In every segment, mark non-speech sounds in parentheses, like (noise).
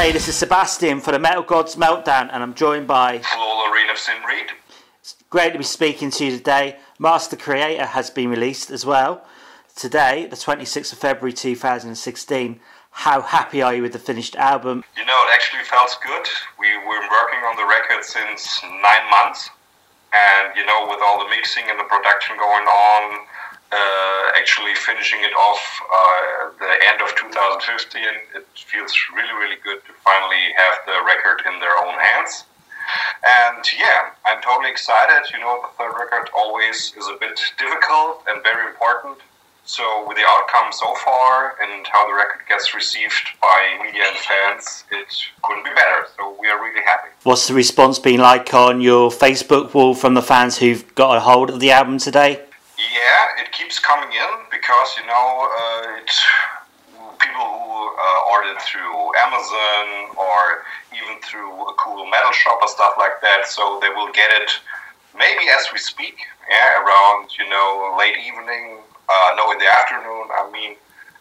Hey, this is Sebastian for the Metal Gods Meltdown, and I'm joined by Flo Laurin of Sin Reed. It's great to be speaking to you today. Master Creator has been released as well today, the 26th of February 2016. How happy are you with the finished album? You know, it actually felt good. We were working on the record since nine months, and you know, with all the mixing and the production going on, uh, actually finishing it off uh, the end of 2015, it feels really, really good to finally have the record in their own hands. And yeah, I'm totally excited. You know, the third record always is a bit (laughs) difficult and very important. So, with the outcome so far and how the record gets received by media and fans, it couldn't be better. So, we are really happy. What's the response been like on your Facebook wall from the fans who've got a hold of the album today? Yeah, it keeps coming in because you know uh, it, people who uh, order through Amazon or even through a cool metal shop or stuff like that, so they will get it maybe as we speak, yeah, around you know late evening, uh, no, in the afternoon. I mean,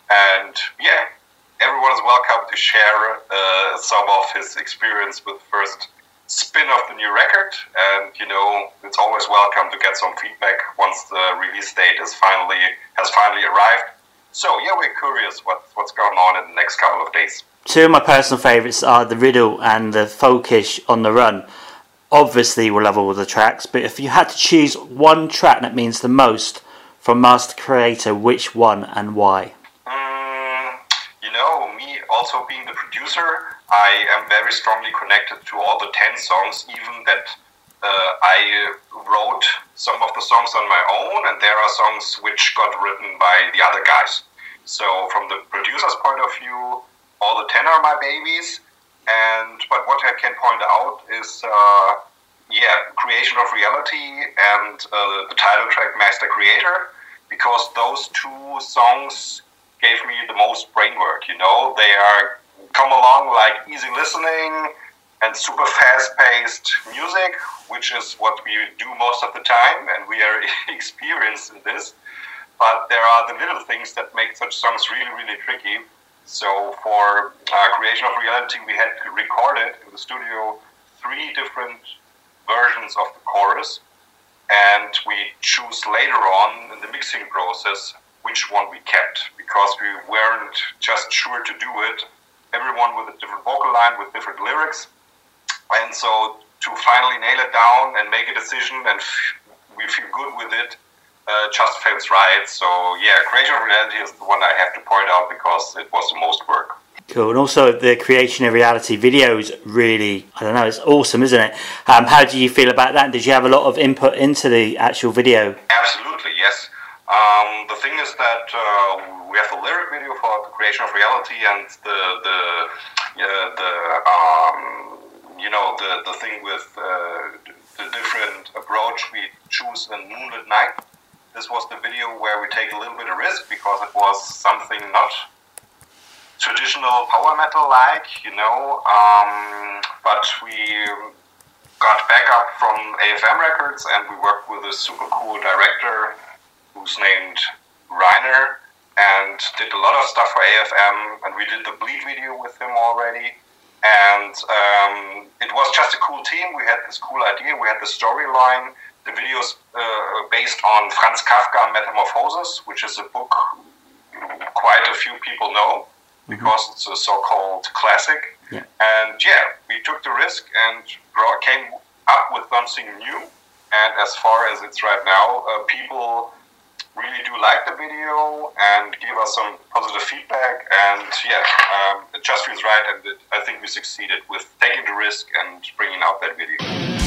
and yeah, everyone is welcome to share uh, some of his experience with first spin off the new record and you know it's always welcome to get some feedback once the release date is finally has finally arrived. So yeah we're curious what, what's going on in the next couple of days. Two of my personal favorites are the riddle and the folkish on the run. Obviously we'll love all the tracks but if you had to choose one track that means the most from master creator which one and why? Mm, you know me also being the producer I am very strongly connected to all the 10 songs, even that uh, I wrote some of the songs on my own, and there are songs which got written by the other guys. So, from the producer's point of view, all the 10 are my babies. And but what I can point out is, uh, yeah, creation of reality and uh, the title track Master Creator, because those two songs gave me the most brain work. You know, they are come along like easy listening and super fast paced music, which is what we do most of the time, and we are (laughs) experienced in this. But there are the little things that make such songs really, really tricky. So for uh, creation of reality, we had to record it in the studio three different versions of the chorus, and we choose later on in the mixing process which one we kept because we weren't just sure to do it everyone with a different vocal line with different lyrics. And so to finally nail it down and make a decision and we feel good with it uh, just feels right. So yeah, creation of reality is the one I have to point out because it was the most work. Cool, and also the creation of reality videos really, I don't know, it's awesome, isn't it? Um, how do you feel about that? Did you have a lot of input into the actual video? Um, the thing is that uh, we have a lyric video for the creation of reality and the the uh, the um, you know the the thing with uh, the different approach we choose in Moonlit Night. This was the video where we take a little bit of risk because it was something not traditional power metal like, you know. Um, but we got backup from AFM Records and we worked with a super cool director who's named Reiner and did a lot of stuff for AFM. And we did the Bleed video with him already. And um, it was just a cool team. We had this cool idea. We had the storyline. The video's uh, based on Franz Kafka Metamorphosis, which is a book quite a few people know mm-hmm. because it's a so-called classic. Yeah. And yeah, we took the risk and came up with something new. And as far as it's right now, uh, people really do like the video and give us some positive feedback. And yeah, um, it just feels right, and it, I think we succeeded with taking the risk and bringing out that video.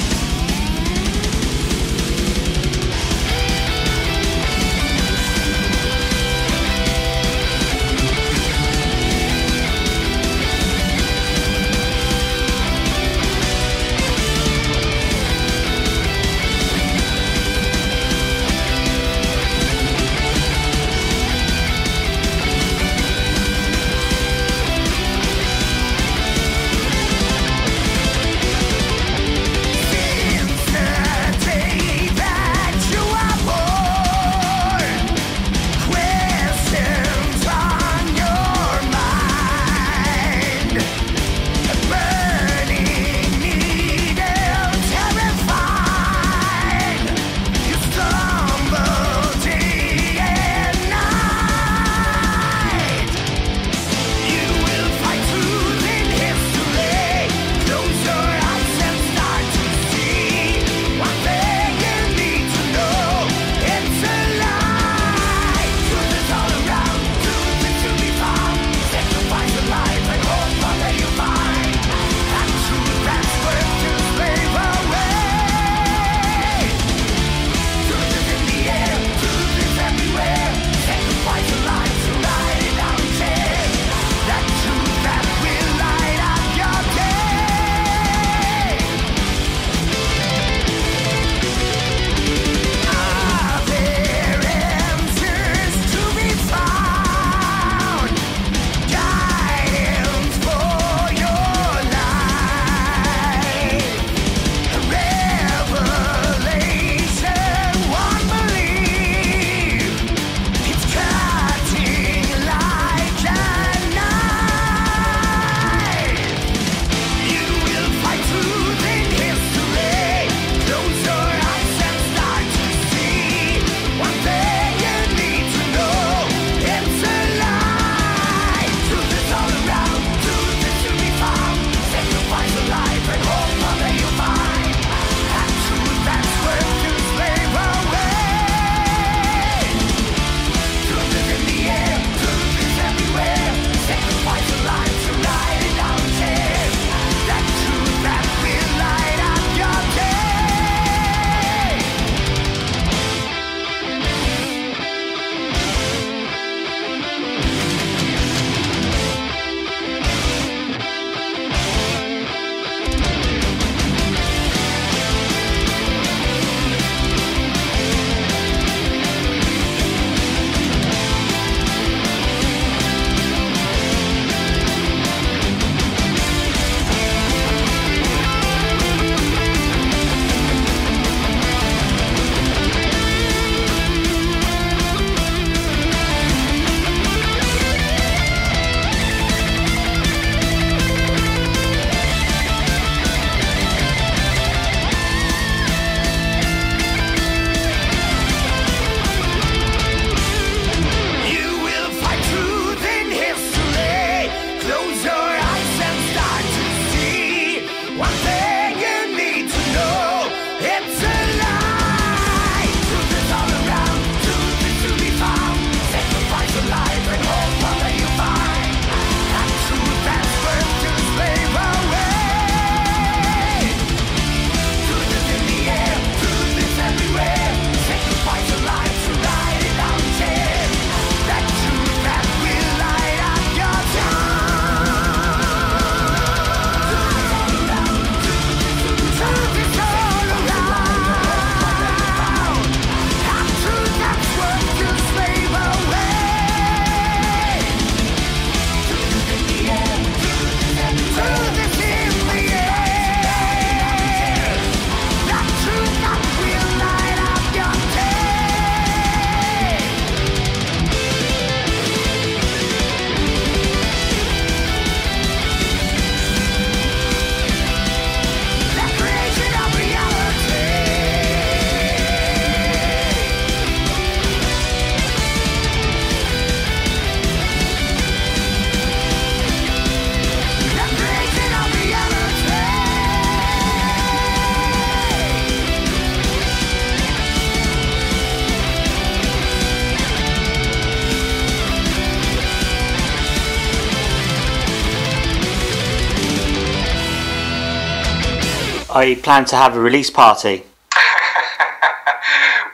I plan to have a release party. (laughs)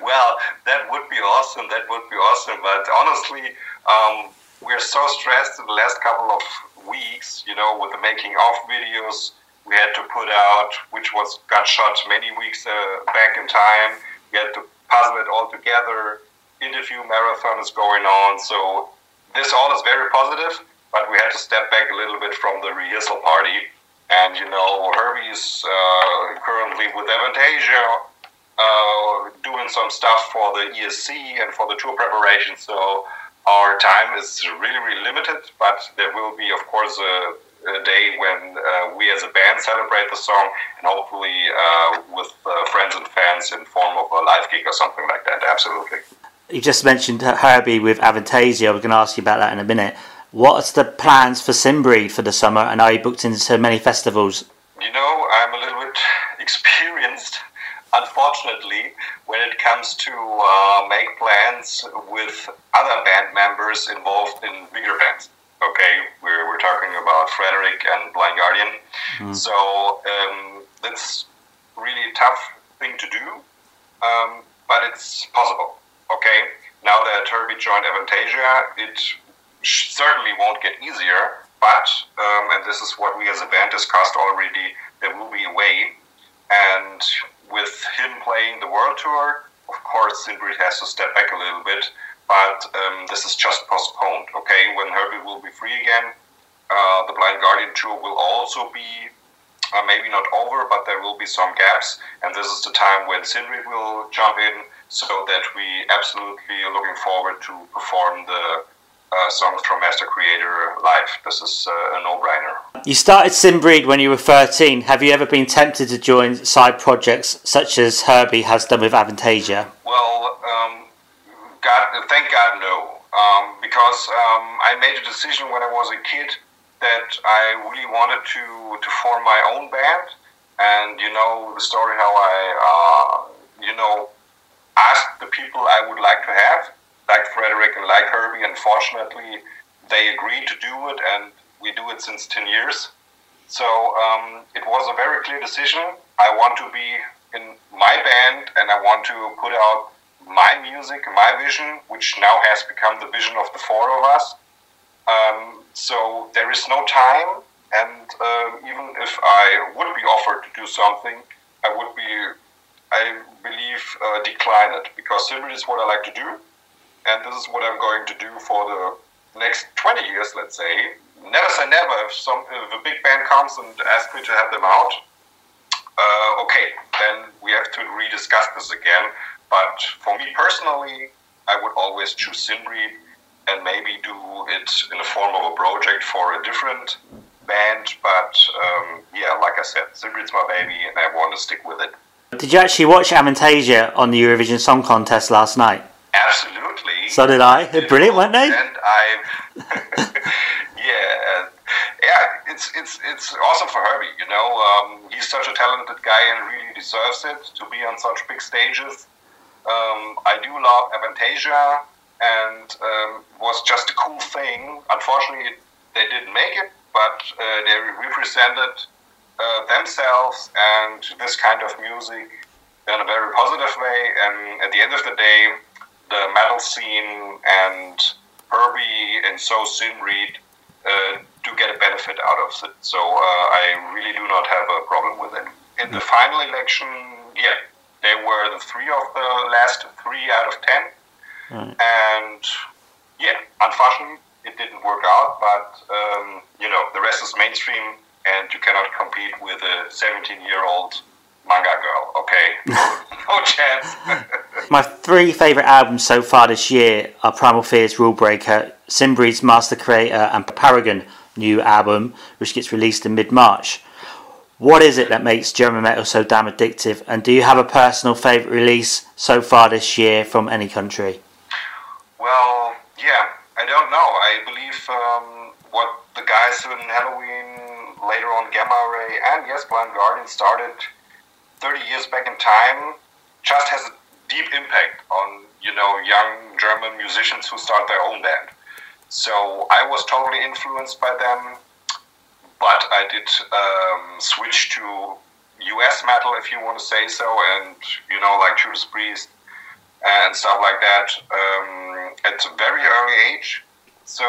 well, that would be awesome. That would be awesome. But honestly, um, we're so stressed in the last couple of weeks, you know, with the making of videos we had to put out, which was got shot many weeks uh, back in time. We had to puzzle it all together. Interview marathon is going on, so this all is very positive. But we had to step back a little bit from the rehearsal party. And you know, Herbie is uh, currently with Avantasia, uh, doing some stuff for the ESC and for the tour preparation. So our time is really, really limited. But there will be, of course, a a day when uh, we as a band celebrate the song and hopefully uh, with uh, friends and fans in form of a live gig or something like that. Absolutely. You just mentioned Herbie with Avantasia. I was going to ask you about that in a minute. What's the plans for Sinbreed for the summer, and are you booked into many festivals? You know, I'm a little bit (laughs) experienced, unfortunately, when it comes to uh, make plans with other band members involved in bigger bands okay, we're, we're talking about Frederik and Blind Guardian. Mm. So um, that's really a tough thing to do, um, but it's possible, okay? Now that Herbie joined Avantasia, it certainly won't get easier, but, um, and this is what we as a band discussed already, there will be a way. And with him playing the world tour, of course, Sinbreed has to step back a little bit but um, this is just postponed. Okay, when Herbie will be free again, uh, the Blind Guardian tour will also be uh, maybe not over, but there will be some gaps, and this is the time when Sinbreed will jump in, so that we absolutely are looking forward to perform the uh, songs from Master Creator live. This is uh, a no-brainer. You started Sinbreed when you were 13. Have you ever been tempted to join side projects such as Herbie has done with Avantasia? Well, um, God, thank God, no. Um, because um, I made a decision when I was a kid that I really wanted to to form my own band, and you know the story how I uh, you know asked the people I would like to have, like Frederik and like Herbie. Unfortunately, they agreed to do it, and we do it since ten years. So um, it was a very clear decision. I want to be in my band, and I want to put out my music, my vision, which now has become the vision of the four of us. Um, so there is no time, and uh, even if I would be offered to do something, I would be, I believe, uh, decline it because simply is what I like to do, and this is what I'm going to do for the next 20 years, let's say. Never say never. If some if a big band comes and asks me to have them out, uh, okay, then we have to rediscuss this again. But for me personally, I would always choose Sinbreed and maybe do it in the form of a project for a different band. But um, yeah, like I said, Sinbreed's my baby and I want to stick with it. Did you actually watch Avantasia on the Eurovision Song Contest last night? So did I. They're brilliant, weren't they? And I, (laughs) yeah, yeah, it's it's it's awesome for Herbie. You know, um, he's such a talented guy and really deserves it to be on such big stages. Um, I do love Avantasia, and um, was just a cool thing. Unfortunately, they didn't make it, but uh, they represented uh, themselves and this kind of music in a very positive way. And at the end of the day, the metal scene and Herbie and so Sinbreed uh, do get a benefit out of it. So uh, I really do not have a problem with it. In the final election, yeah, they were the three of the last three out of ten. Right. And yeah, unfortunately, it didn't work out. But um, you know, the rest is mainstream, and you cannot compete with a 17-year-old manga girl. Okay, (laughs) no chance. (laughs) My three favorite albums so far this year are Primal Fear's Rule Breaker, Sinbreed's Master Creator, and Paragon new album, which gets released in mid March. What is it that makes German metal so damn addictive? And do you have a personal favourite release so far this year from any country? Well, yeah, I don't know. I believe um, what the guys in Helloween, later on Gamma Ray, and yes, Blind Guardian started 30 years back in time just has a deep impact on, you know, young German musicians who start their own band. So I was totally influenced by them but I did um, switch to US metal, if you want to say so, and you know, like Judas Priest and stuff like that um, at a very early age. So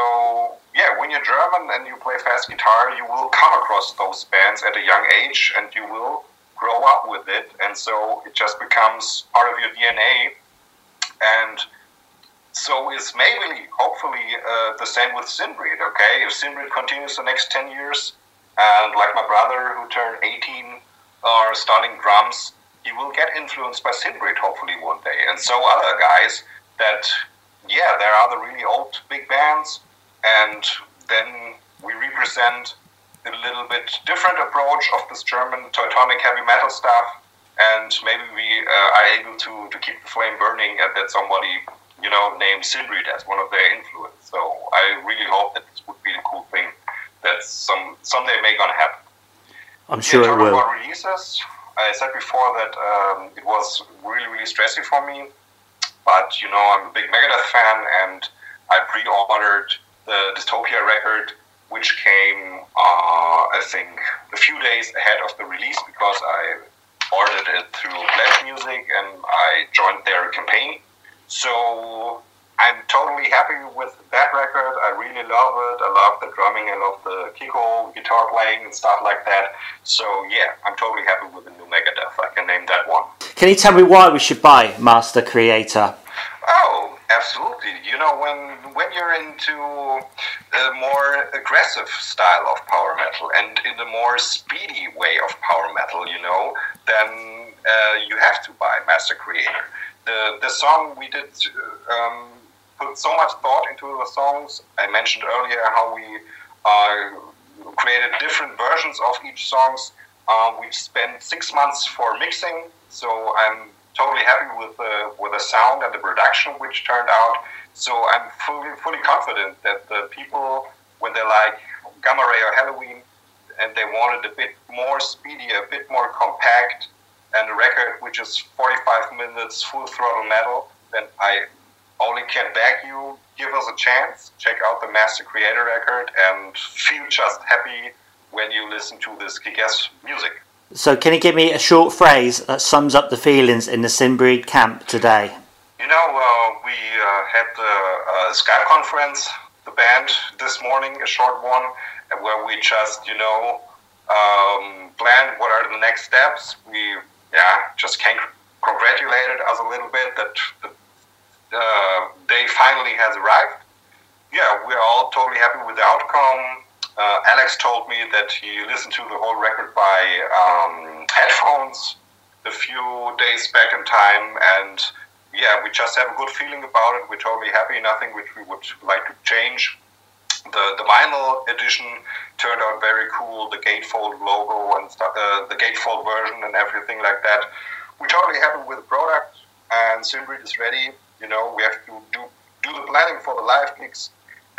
yeah, when you're German and you play fast guitar, you will come across those bands at a young age, and you will grow up with it, and so it just becomes part of your DNA. And so is maybe, hopefully, uh, the same with Sinbreed. Okay, if Sinbreed continues the next ten years, and like my brother who turned 18 are starting drums, he will get influenced by Sinbreed hopefully one day. And so other guys that, yeah, there are the really old big bands, and then we represent a little bit different approach of this German Teutonic heavy metal stuff, and maybe we uh, are able to, to keep the flame burning and that somebody, you know, named Sinbreed as one of their influence. So I really hope that this would be the cool thing that some someday may gonna happen. I'm sure it will. About releases, I said before that um, it was really, really stressy for me. But, you know, I'm a big Megadeth fan and I pre ordered the Dystopia record, which came, uh, I think, a few days ahead of the release because I ordered it through Pledge Music and I joined their campaign. So I'm totally happy with that record. I really love it. I love the drumming. I love the Kiko guitar playing and stuff like that. So yeah, I'm totally happy with the new Megadeth. I can name that one. Can you tell me why we should buy Master Creator? Absolutely. You know, when when you're into a more aggressive style of power metal and in a more speedy way of power metal, you know, then uh, you have to buy Master Creator. The the song we did. Um, put so much thought into the songs. I mentioned earlier how we uh, created different versions of each songs. Uh, we spent six months for mixing, so I'm totally happy with the with the sound and the production which turned out. So I'm fully fully confident that the people when they like Gamma Ray or Helloween, and they wanted a bit more speedy, a bit more compact, and a record which is 45 minutes full throttle metal, then I only can beg you, give us a chance, check out the Master Creator record, and feel just happy when you listen to this kick-ass music. So, can you give me a short phrase that sums up the feelings in the Sinbreed camp today? You know, uh, we uh, had the uh, Skype conference, the band, this morning, a short one, where we just, you know, um, planned what are the next steps. We, yeah, just congratulated us a little bit that the uh, day finally has arrived. Yeah, we're all totally happy with the outcome. Uh, Alex told me that he listened to the whole record by um, headphones a few days back in time, and yeah, we just have a good feeling about it. We're totally happy. Nothing which we would like to change. The the vinyl edition turned out very cool. The gatefold logo and stuff, uh, the gatefold version and everything like that. We're totally happy with the product, and Sinbreed is ready you know, we have to do do the planning for the live gigs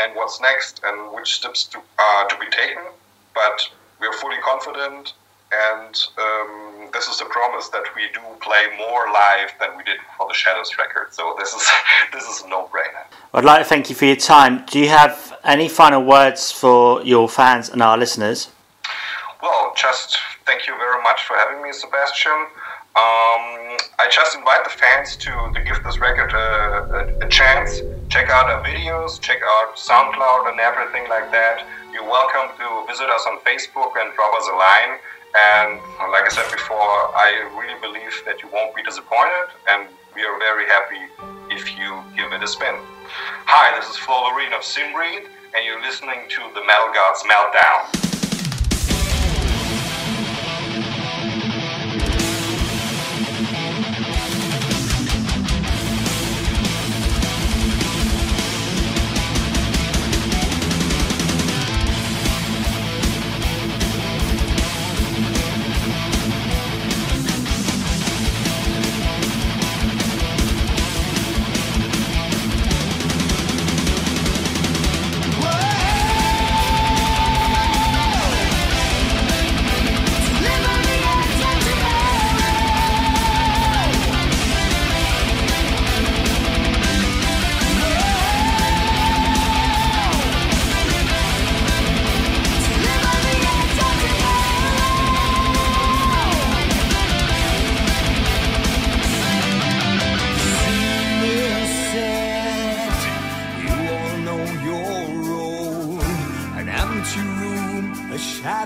and what's next and which steps to uh, to be taken. But we are fully confident, and um, this is a promise that we do play more live than we did for the Shadows record. So this is (laughs) this is a no-brainer. I'd like to thank you for your time. Do you have any final words for your fans and our listeners? Well, just thank you very much for having me, Sebastian. Um, I just invite the fans to, to give this record a, a, a, chance. Check out our videos, check out SoundCloud and everything like that. You're welcome to visit us on Facebook and drop us a line. And like I said before, I really believe that you won't be disappointed, and we are very happy if you give it a spin. Hi, this is Flo of Sinbreed, and you're listening to the Metal Gods Meltdown.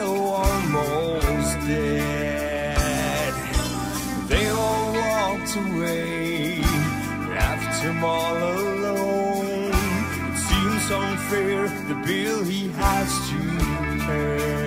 Almost dead. They all walked away, left him all alone. It seems unfair, the bill he has to pay.